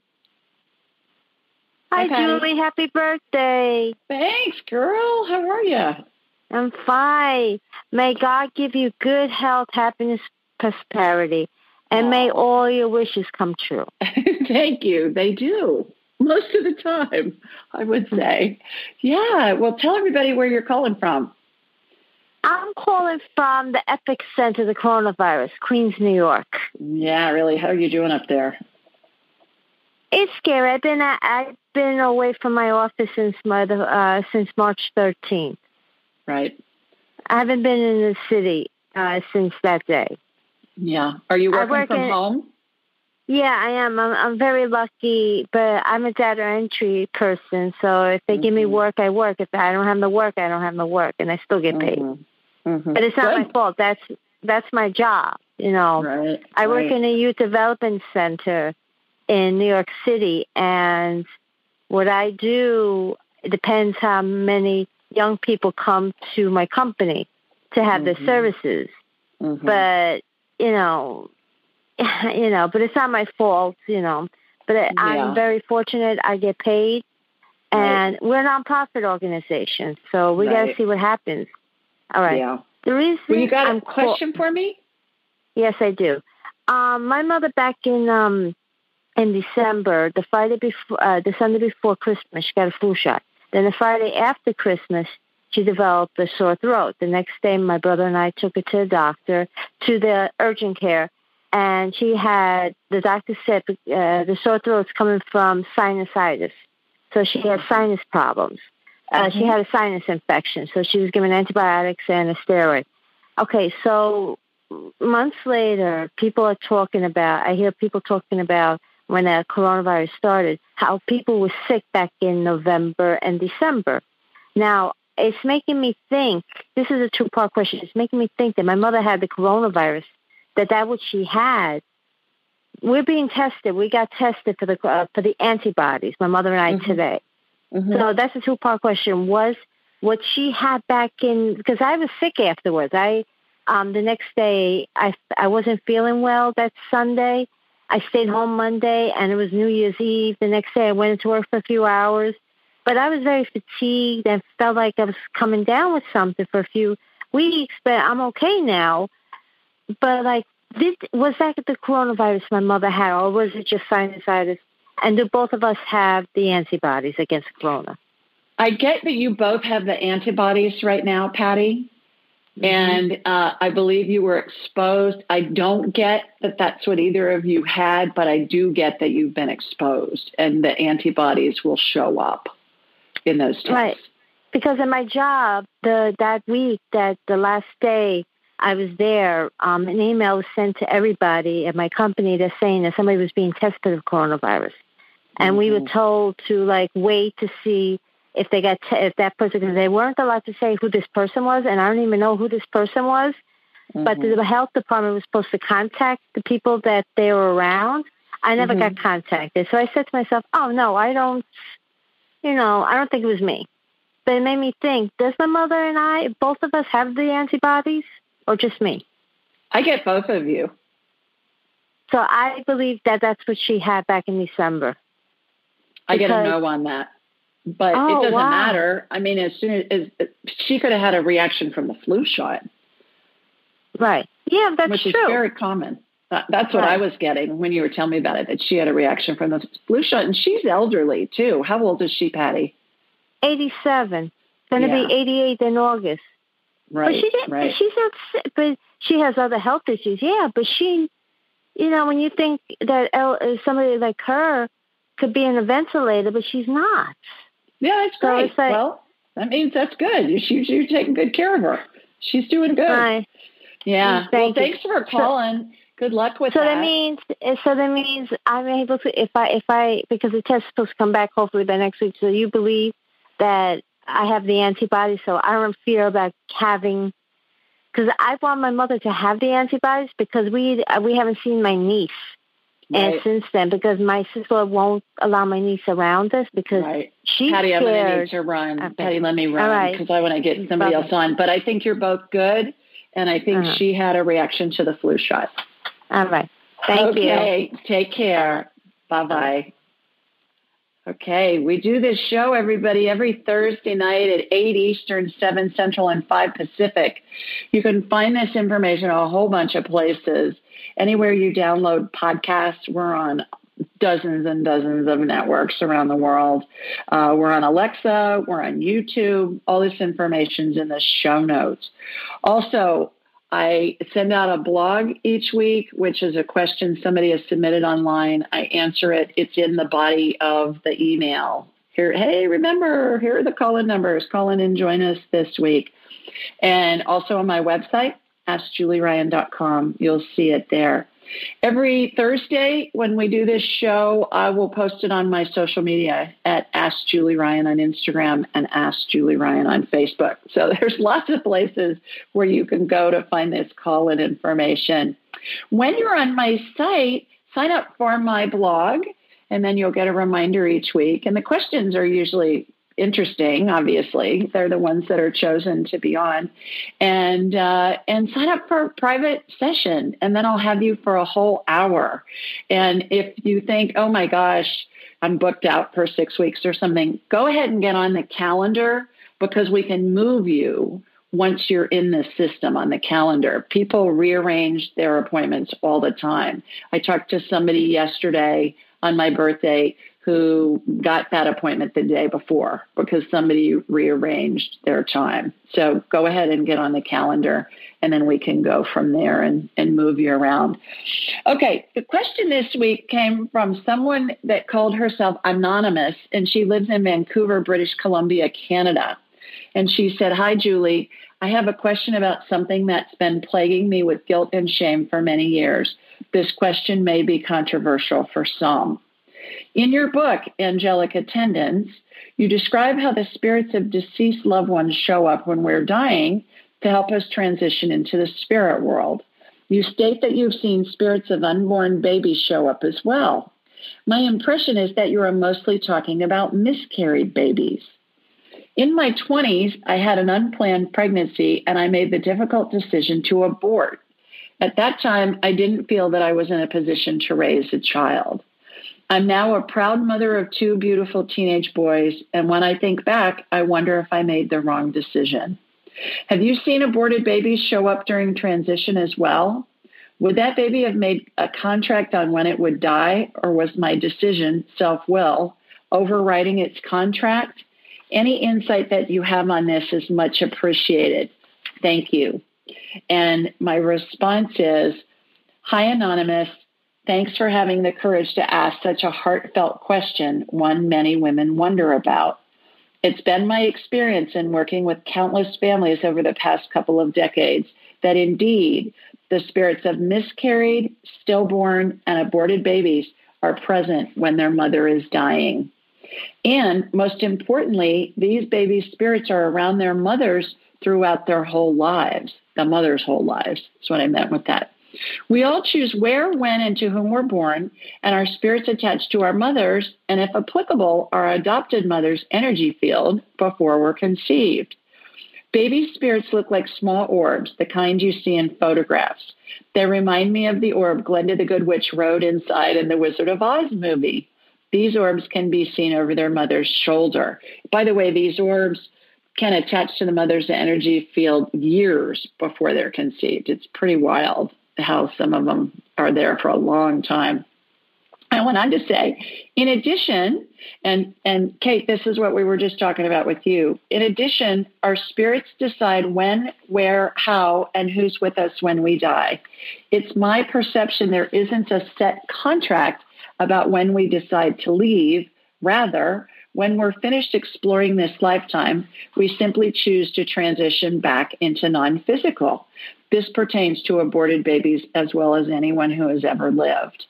Hi, Hi Julie. Happy birthday. Thanks, girl. How are you? I'm fine. May God give you good health, happiness, prosperity, and may all your wishes come true. Thank you. They do. Most of the time, I would say. Yeah. Well, tell everybody where you're calling from. I'm calling from the epicenter of the coronavirus, Queens, New York. Yeah, really. How are you doing up there? It's scary. I've been I've been away from my office since my uh, since March 13th. Right. I haven't been in the city uh, since that day. Yeah. Are you working work from in, home? Yeah, I am. I'm, I'm very lucky, but I'm a data entry person. So if they mm-hmm. give me mm-hmm. work, I work. If I don't have the work, I don't have the work, and I still get paid. Mm-hmm. Mm-hmm. But it's not Good. my fault. That's that's my job. You know, right, I work right. in a youth development center in New York City, and what I do it depends how many young people come to my company to have mm-hmm. the services. Mm-hmm. But you know, you know, but it's not my fault. You know, but yeah. I'm very fortunate. I get paid, and right. we're a nonprofit organization, so we got to see what happens. All right. Yeah. The reason well, you got I'm a question for me? Yes, I do. Um, my mother back in um, in December, the Friday before, uh, the Sunday before Christmas, she got a flu shot. Then the Friday after Christmas, she developed a sore throat. The next day, my brother and I took her to the doctor, to the urgent care, and she had the doctor said uh, the sore throat's coming from sinusitis, so she had sinus problems. Uh, mm-hmm. She had a sinus infection, so she was given antibiotics and a steroid. Okay, so months later, people are talking about, I hear people talking about when the coronavirus started, how people were sick back in November and December. Now, it's making me think, this is a two part question, it's making me think that my mother had the coronavirus, that that what she had. We're being tested. We got tested for the uh, for the antibodies. My mother and I mm-hmm. today. Mm-hmm. So that's a two part question. Was what she had back in because I was sick afterwards. I um the next day I I wasn't feeling well that Sunday. I stayed home Monday and it was New Year's Eve. The next day I went into work for a few hours. But I was very fatigued and felt like I was coming down with something for a few weeks, but I'm okay now. But like did was that the coronavirus my mother had or was it just sinusitis? And do both of us have the antibodies against corona? I get that you both have the antibodies right now, Patty. Mm-hmm. And uh, I believe you were exposed. I don't get that that's what either of you had, but I do get that you've been exposed and the antibodies will show up in those tests. Right. Because in my job, the that week, that the last day I was there, um, an email was sent to everybody at my company that's saying that somebody was being tested of coronavirus and mm-hmm. we were mm-hmm. told to like wait to see if they got t- if that person because they weren't allowed to say who this person was, and I don't even know who this person was. Mm-hmm. But the health department was supposed to contact the people that they were around. I never mm-hmm. got contacted, so I said to myself, "Oh no, I don't. You know, I don't think it was me." But it made me think: Does my mother and I, both of us, have the antibodies, or just me? I get both of you. So I believe that that's what she had back in December. I get a no on that. But oh, it doesn't wow. matter. I mean, as soon as, as, she could have had a reaction from the flu shot. Right. Yeah, that's which true. Is very common. That, that's what right. I was getting when you were telling me about it, that she had a reaction from the flu shot. And she's elderly, too. How old is she, Patty? 87. Going to yeah. be 88 in August. Right. But she didn't, right. she's not sick, but she has other health issues. Yeah, but she, you know, when you think that somebody like her could be in a ventilator, but she's not. Yeah, that's so great. Like, well, that means that's good. You, you're taking good care of her. She's doing good. Hi. Yeah. Mm, thank well, thanks for calling. So, good luck with so that. So that means so that means I'm able to if I if I because the test is supposed to come back hopefully by next week. So you believe that I have the antibodies, so I don't fear about having because I want my mother to have the antibodies because we we haven't seen my niece Right. And since then, because my sister won't allow my niece around us because right. she's Patty, scared. I'm going to need to run. Okay. Patty, let me run because right. I want to get somebody else on. But I think you're both good, and I think uh-huh. she had a reaction to the flu shot. All right. Thank okay. you. Okay. Take care. Bye bye. Okay, we do this show, everybody, every Thursday night at 8 Eastern, 7 Central, and 5 Pacific. You can find this information a whole bunch of places. Anywhere you download podcasts, we're on dozens and dozens of networks around the world. Uh, we're on Alexa, we're on YouTube. All this information's in the show notes. Also, I send out a blog each week, which is a question somebody has submitted online. I answer it. It's in the body of the email. Here, hey, remember, here are the call in numbers. Call in and join us this week. And also on my website, askjulieryan.com, you'll see it there. Every Thursday when we do this show, I will post it on my social media at Ask Julie Ryan on Instagram and Ask Julie Ryan on Facebook. So there's lots of places where you can go to find this call in information. When you're on my site, sign up for my blog and then you'll get a reminder each week. And the questions are usually interesting. Obviously, they're the ones that are chosen to be on, and uh, and sign up for a private session, and then I'll have you for a whole hour. And if you think, oh my gosh, I'm booked out for six weeks or something, go ahead and get on the calendar because we can move you once you're in the system on the calendar. People rearrange their appointments all the time. I talked to somebody yesterday on my birthday who got that appointment the day before because somebody rearranged their time. So go ahead and get on the calendar and then we can go from there and, and move you around. Okay, the question this week came from someone that called herself Anonymous and she lives in Vancouver, British Columbia, Canada. And she said, Hi, Julie. I have a question about something that's been plaguing me with guilt and shame for many years. This question may be controversial for some. In your book, Angelic Attendants, you describe how the spirits of deceased loved ones show up when we're dying to help us transition into the spirit world. You state that you've seen spirits of unborn babies show up as well. My impression is that you are mostly talking about miscarried babies. In my 20s, I had an unplanned pregnancy and I made the difficult decision to abort. At that time, I didn't feel that I was in a position to raise a child. I'm now a proud mother of two beautiful teenage boys, and when I think back, I wonder if I made the wrong decision. Have you seen aborted babies show up during transition as well? Would that baby have made a contract on when it would die, or was my decision, self will, overriding its contract? Any insight that you have on this is much appreciated. Thank you. And my response is Hi, Anonymous. Thanks for having the courage to ask such a heartfelt question, one many women wonder about. It's been my experience in working with countless families over the past couple of decades that indeed the spirits of miscarried, stillborn, and aborted babies are present when their mother is dying. And most importantly, these babies' spirits are around their mothers throughout their whole lives, the mother's whole lives. That's what I meant with that. We all choose where, when, and to whom we're born, and our spirits attach to our mothers, and if applicable, our adopted mother's energy field before we're conceived. Baby spirits look like small orbs, the kind you see in photographs. They remind me of the orb Glinda the Good Witch rode inside in the Wizard of Oz movie. These orbs can be seen over their mother's shoulder. By the way, these orbs can attach to the mother's energy field years before they're conceived. It's pretty wild how some of them are there for a long time. I went on to say, in addition, and, and Kate, this is what we were just talking about with you. In addition, our spirits decide when, where, how, and who's with us when we die. It's my perception there isn't a set contract about when we decide to leave. Rather, when we're finished exploring this lifetime, we simply choose to transition back into non physical. This pertains to aborted babies as well as anyone who has ever lived.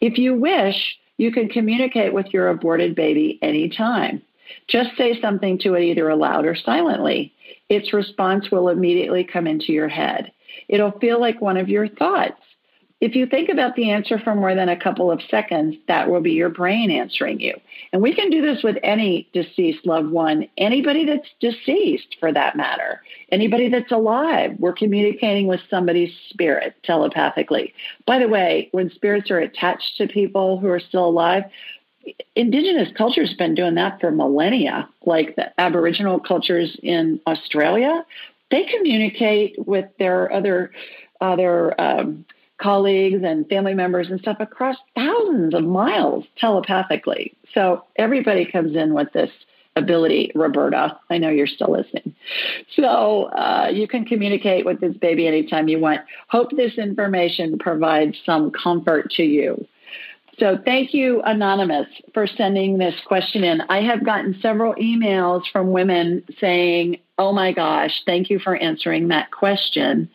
If you wish, you can communicate with your aborted baby anytime. Just say something to it either aloud or silently. Its response will immediately come into your head. It'll feel like one of your thoughts. If you think about the answer for more than a couple of seconds, that will be your brain answering you. And we can do this with any deceased loved one, anybody that's deceased for that matter, anybody that's alive. We're communicating with somebody's spirit telepathically. By the way, when spirits are attached to people who are still alive, indigenous cultures have been doing that for millennia, like the Aboriginal cultures in Australia. They communicate with their other other um, colleagues and family members and stuff across thousands of miles telepathically. So everybody comes in with this ability, Roberta. I know you're still listening. So uh, you can communicate with this baby anytime you want. Hope this information provides some comfort to you. So thank you, Anonymous, for sending this question in. I have gotten several emails from women saying, Oh my gosh, thank you for answering that question.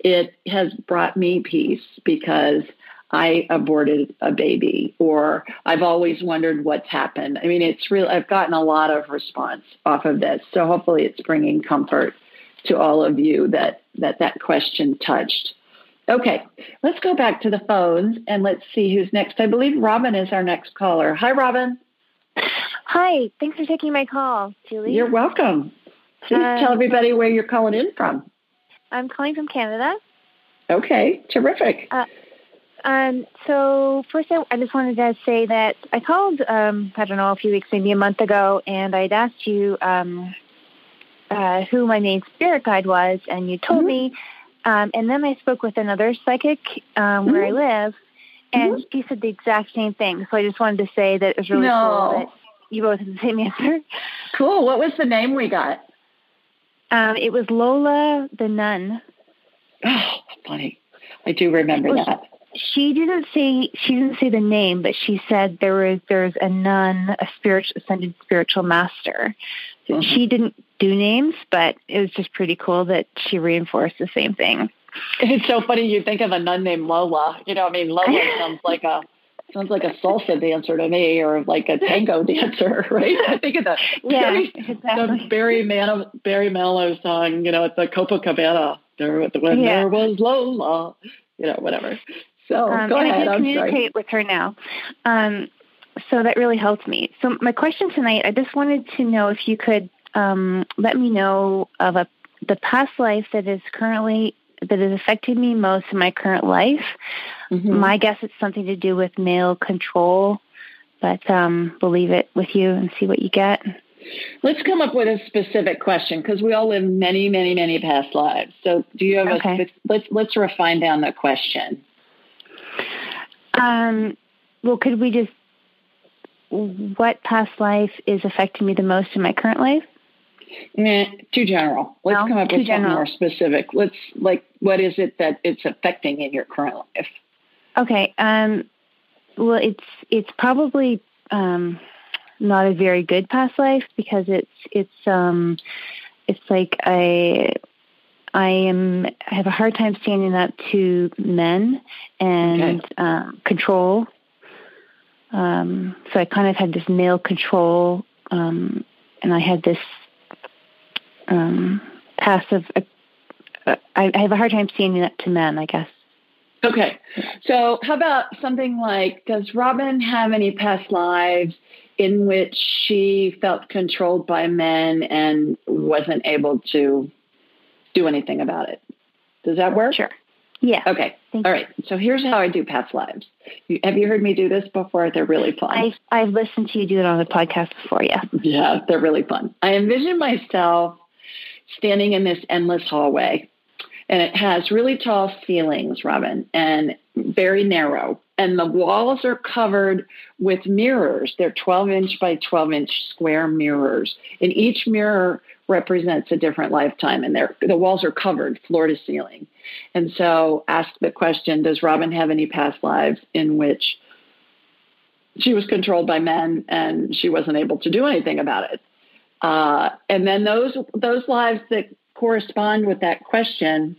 It has brought me peace because I aborted a baby, or I've always wondered what's happened. I mean, it's real. I've gotten a lot of response off of this, so hopefully, it's bringing comfort to all of you that that that question touched. Okay, let's go back to the phones and let's see who's next. I believe Robin is our next caller. Hi, Robin. Hi, thanks for taking my call, Julie. You're welcome. Please um, tell everybody where you're calling in from. I'm calling from Canada. Okay, terrific. Uh, um, so first, I, I, just wanted to say that I called, um, I don't know, a few weeks, maybe a month ago, and I'd asked you um, uh, who my main spirit guide was, and you told mm-hmm. me um, and then I spoke with another psychic um, where mm-hmm. I live, and mm-hmm. he said the exact same thing. So I just wanted to say that it was really no. cool that you both had the same answer. Cool. What was the name we got? Um, it was Lola the nun. Oh, funny. I do remember was, that. She didn't say she didn't say the name, but she said there was there's a nun, a spiritual ascended spiritual master. Mm-hmm. She didn't do names, but it was just pretty cool that she reinforced the same thing. It's so funny you think of a nun named Lola. You know, I mean, Lola sounds like a sounds like a salsa dancer to me, or like a tango dancer, right? I think of the yeah, Barry, exactly. the Barry Man Barry Manilow song. You know, at the Copacabana. There, when yeah. there was Lola. You know, whatever. So um, go ahead. I can communicate sorry. with her now. Um, so that really helped me. So my question tonight, I just wanted to know if you could um, let me know of a the past life that is currently that is affecting me most in my current life. Mm-hmm. My guess it's something to do with male control, but um, we'll leave it with you and see what you get. Let's come up with a specific question because we all live many, many, many past lives. So, do you have okay. a? Let's let's refine down the question. Um. Well, could we just? What past life is affecting me the most in my current life? Nah, too general. Let's no, come up with something more specific. Let's like, what is it that it's affecting in your current life? Okay. Um, well, it's it's probably um, not a very good past life because it's it's um, it's like I I am I have a hard time standing up to men and okay. um, control. Um, so I kind of had this male control, um, and I had this um, passive. Uh, uh, I, I have a hard time standing up to men, I guess. Okay. So, how about something like Does Robin have any past lives in which she felt controlled by men and wasn't able to do anything about it? Does that work? Sure. Yeah. Okay. Thank All right. So here's how I do past lives. have you heard me do this before? They're really fun. I've, I've listened to you do it on the podcast before. Yeah. Yeah, they're really fun. I envision myself standing in this endless hallway. And it has really tall ceilings, Robin, and very narrow. And the walls are covered with mirrors. They're 12 inch by 12 inch square mirrors. And each mirror represents a different lifetime. And the walls are covered floor to ceiling. And so ask the question Does Robin have any past lives in which she was controlled by men and she wasn't able to do anything about it? Uh, and then those those lives that correspond with that question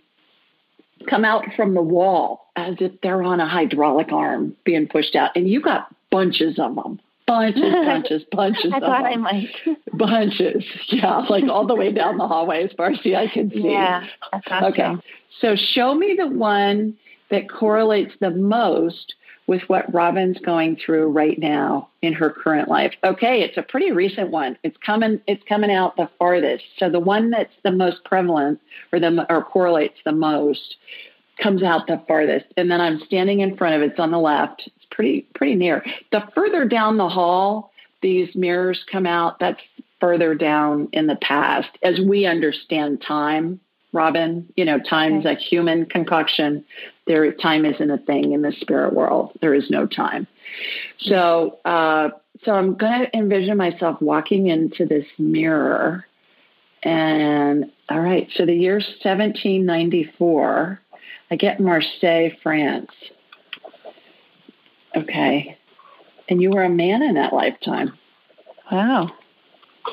come out from the wall as if they're on a hydraulic arm being pushed out, and you got bunches of them. Bunches, bunches, bunches. I thought I might. Bunches, yeah, like all the way down the hallway as far as the eye can see. Yeah, okay. So show me the one that correlates the most with what Robin's going through right now in her current life. Okay, it's a pretty recent one. It's coming it's coming out the farthest. So the one that's the most prevalent or the or correlates the most comes out the farthest. And then I'm standing in front of it. It's on the left. Pretty pretty near. The further down the hall these mirrors come out, that's further down in the past as we understand time Robin. You know, time's okay. a human concoction. There, time isn't a thing in the spirit world. There is no time. So, uh, so I'm going to envision myself walking into this mirror, and all right. So the year 1794, I get Marseille, France. Okay, and you were a man in that lifetime. Wow.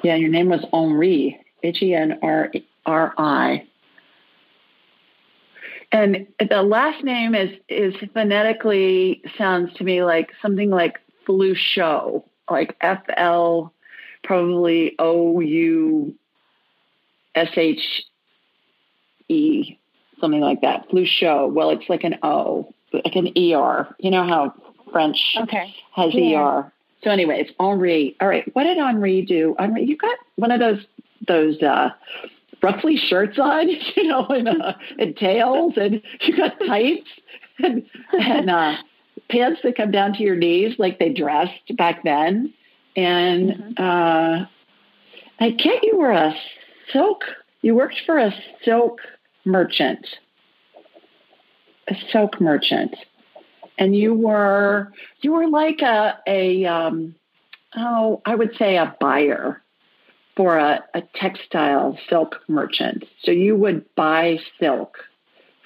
Yeah, your name was Henri. H E N R R I. And the last name is is phonetically sounds to me like something like Fluchot, like F L probably O U S H E, something like that. Fluchot. Well, it's like an O, like an ER. You know how French okay. has yeah. ER. So anyway, it's Henri. All right. What did Henri do? Henri, you got one of those those uh ruffly shirts on, you know, and, uh, and tails, and you got tights and, and uh, pants that come down to your knees like they dressed back then. And mm-hmm. uh, I get you were a silk. You worked for a silk merchant, a silk merchant, and you were you were like a a um, oh I would say a buyer for a, a textile silk merchant. So you would buy silk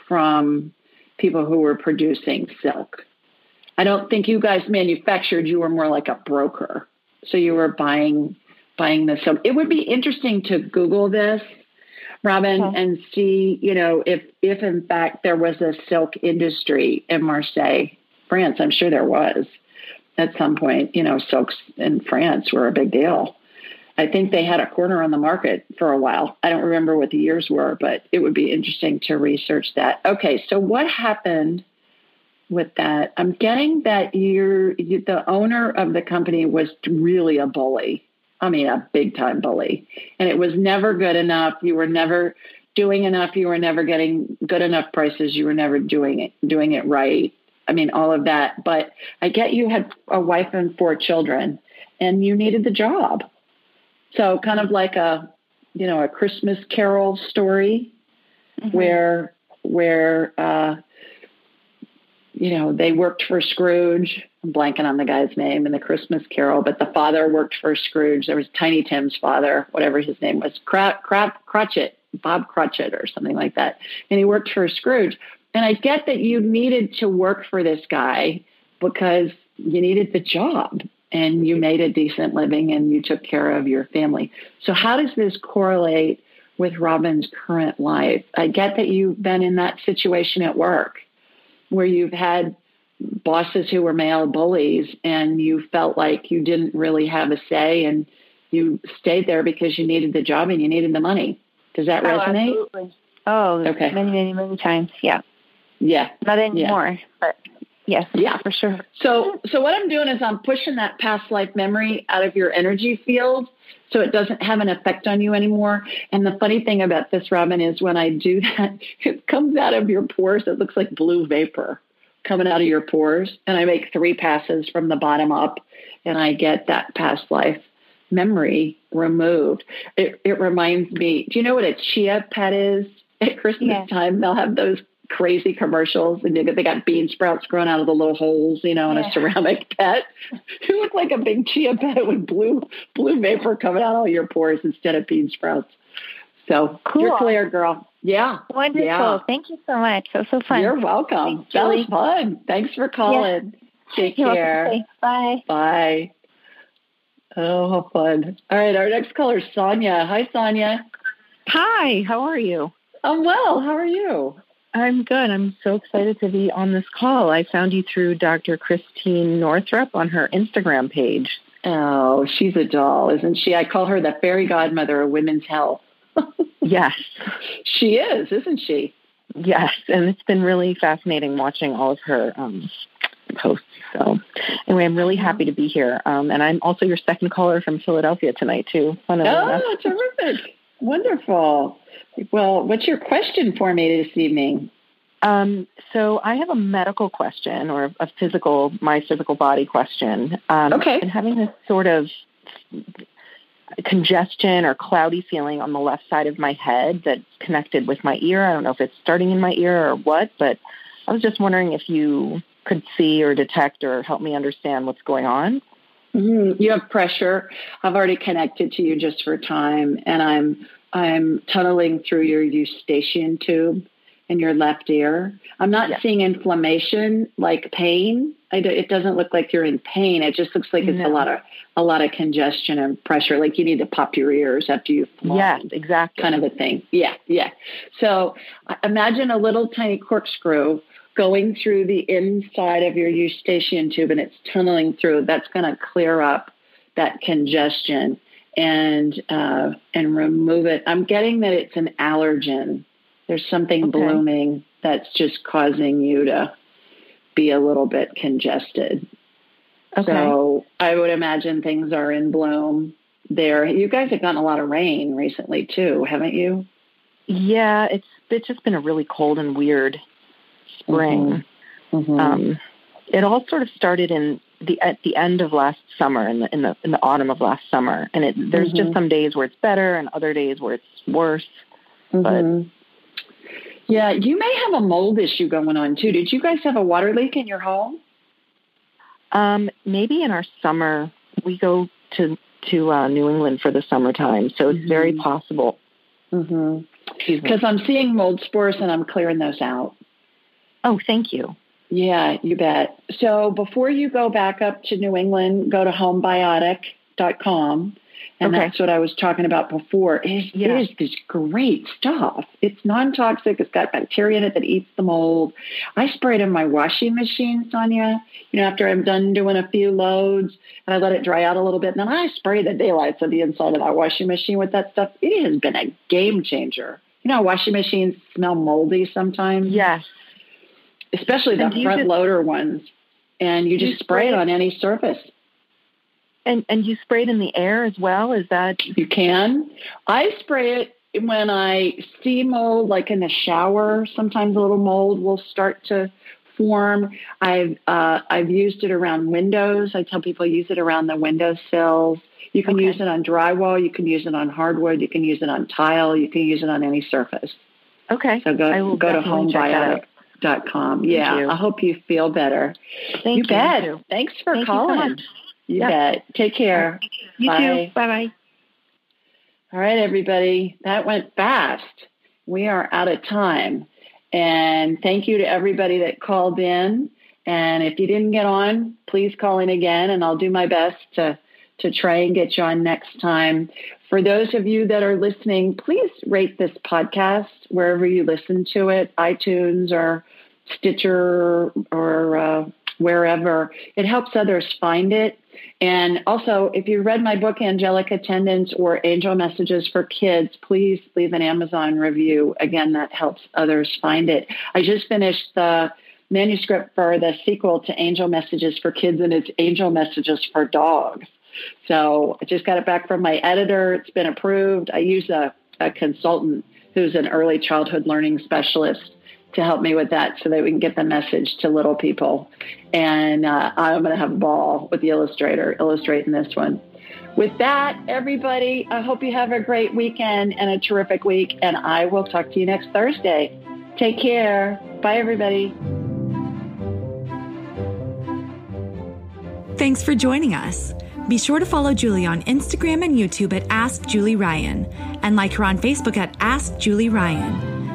from people who were producing silk. I don't think you guys manufactured, you were more like a broker. So you were buying buying the silk. It would be interesting to Google this, Robin, okay. and see, you know, if if in fact there was a silk industry in Marseille, France. I'm sure there was at some point. You know, silks in France were a big deal. I think they had a corner on the market for a while. I don't remember what the years were, but it would be interesting to research that. Okay, so what happened with that? I'm getting that you're you, the owner of the company was really a bully. I mean, a big time bully, and it was never good enough. You were never doing enough. You were never getting good enough prices. You were never doing it doing it right. I mean, all of that. But I get you had a wife and four children, and you needed the job so kind of like a, you know, a Christmas Carol story, mm-hmm. where where uh, you know they worked for Scrooge. I'm blanking on the guy's name in the Christmas Carol, but the father worked for Scrooge. There was Tiny Tim's father, whatever his name was, Crap, Crap, Cratchit, Bob Cratchit, or something like that, and he worked for Scrooge. And I get that you needed to work for this guy because you needed the job and you made a decent living and you took care of your family. So, how does this correlate with Robin's current life? I get that you've been in that situation at work where you've had bosses who were male bullies and you felt like you didn't really have a say and you stayed there because you needed the job and you needed the money. Does that oh, resonate? Absolutely. Oh, okay. Many, many, many times. Yeah. Yeah. Not anymore, yeah. but Yes. Yeah. For sure. So so what I'm doing is I'm pushing that past life memory out of your energy field so it doesn't have an effect on you anymore. And the funny thing about this, Robin, is when I do that, it comes out of your pores. It looks like blue vapor coming out of your pores. And I make three passes from the bottom up and I get that past life memory removed. It, it reminds me, do you know what a chia pet is? At Christmas yeah. time, they'll have those crazy commercials and they got bean sprouts growing out of the little holes, you know, in yeah. a ceramic pet. You look like a big chia pet with blue blue vapor coming out of your pores instead of bean sprouts. So cool. you're clear, girl. Yeah. Wonderful. Yeah. Thank you so much. So so fun. You're welcome. Thanks, that was fun. Thanks for calling. Yeah. Take you're care. Welcome. Bye. Bye. Oh, how fun. All right, our next caller is Sonia. Hi, Sonia. Hi, how are you? I'm well. How are you? I'm good. I'm so excited to be on this call. I found you through Dr. Christiane Northrup on her Instagram page. Oh, she's a doll, isn't she? I call her the fairy godmother of women's health. yes. She is, isn't she? Yes, and it's been really fascinating watching all of her um, posts. So, anyway, I'm really happy to be here, um, and I'm also your second caller from Philadelphia tonight too. Oh, terrific! Wonderful. Well, what's your question for me this evening? Um, so I have a medical question or a physical, my physical body question. Um, okay. And having this sort of congestion or cloudy feeling on the left side of my head that's connected with my ear. I don't know if it's starting in my ear or what, but I was just wondering if you could see or detect or help me understand what's going on. Mm-hmm. You have pressure. I've already connected to you just for time, and I'm I'm tunneling through your eustachian tube in your left ear. I'm not yeah. seeing inflammation like pain. it doesn't look like you're in pain. It just looks like it's no. a lot of a lot of congestion and pressure. Like you need to pop your ears after you've flown. Yes, exactly. Kind of a thing. Yeah, yeah. So imagine a little tiny corkscrew going through the inside of your eustachian tube, and it's tunneling through. That's going to clear up that congestion and uh, and remove it. I'm getting that it's an allergen there's something okay. blooming that's just causing you to be a little bit congested. Okay. So I would imagine things are in bloom there. You guys have gotten a lot of rain recently too, haven't you? Yeah, it's it's just been a really cold and weird spring. Mm-hmm. Mm-hmm. Um, it all sort of started in the at the end of last summer, in the in the in the autumn of last summer, and it there's mm-hmm. just some days where it's better and other days where it's worse. But mm-hmm. Yeah, you may have a mold issue going on too. Did you guys have a water leak in your home? Um, maybe in our summer we go to to uh, New England for the summertime, so it's mm-hmm. very possible. Because mm-hmm. I'm seeing mold spores and I'm clearing those out. Oh, thank you. Yeah, you bet. So before you go back up to New England, go to homebiotic.com and okay. that's what I was talking about before. It yeah. it is this great stuff. It's non-toxic. It's got bacteria in it that eats the mold. I spray it in my washing machine, Sonia. You know, after I'm done doing a few loads, and I let it dry out a little bit, and then I spray the daylights of the inside of that washing machine with that stuff. It has been a game changer. You know, washing machines smell moldy sometimes. Yes. Especially the front just, loader ones. And you just you spray, spray it on any surface. And and you spray it in the air as well? Is that you can? I spray it when I see mold, like in the shower. Sometimes a little mold will start to form. I've uh, I've used it around windows. I tell people use it around the windowsills. You can okay. use it on drywall. You can use it on hardwood. You can use it on tile. You can use it on any surface. Okay. So go go to homebiotic.com. Yeah. I hope you feel better. Thank you. Bet. Thanks for Thank calling. You you yep. bet. Take care. You bye. too. Bye bye. All right, everybody. That went fast. We are out of time. And thank you to everybody that called in. And if you didn't get on, please call in again, and I'll do my best to to try and get you on next time. For those of you that are listening, please rate this podcast wherever you listen to it, iTunes or Stitcher or uh, wherever. It helps others find it. And also, if you read my book, Angelic Attendants or Angel Messages for Kids, please leave an Amazon review. Again, that helps others find it. I just finished the manuscript for the sequel to Angel Messages for Kids, and it's Angel Messages for Dogs. So I just got it back from my editor. It's been approved. I use a, a consultant who's an early childhood learning specialist to help me with that so that we can get the message to little people. And uh, I'm going to have a ball with the illustrator illustrating this one. With that, everybody, I hope you have a great weekend and a terrific week. And I will talk to you next Thursday. Take care. Bye, everybody. Thanks for joining us. Be sure to follow Julie on Instagram and YouTube at Ask Julie Ryan and like her on Facebook at Ask Julie Ryan.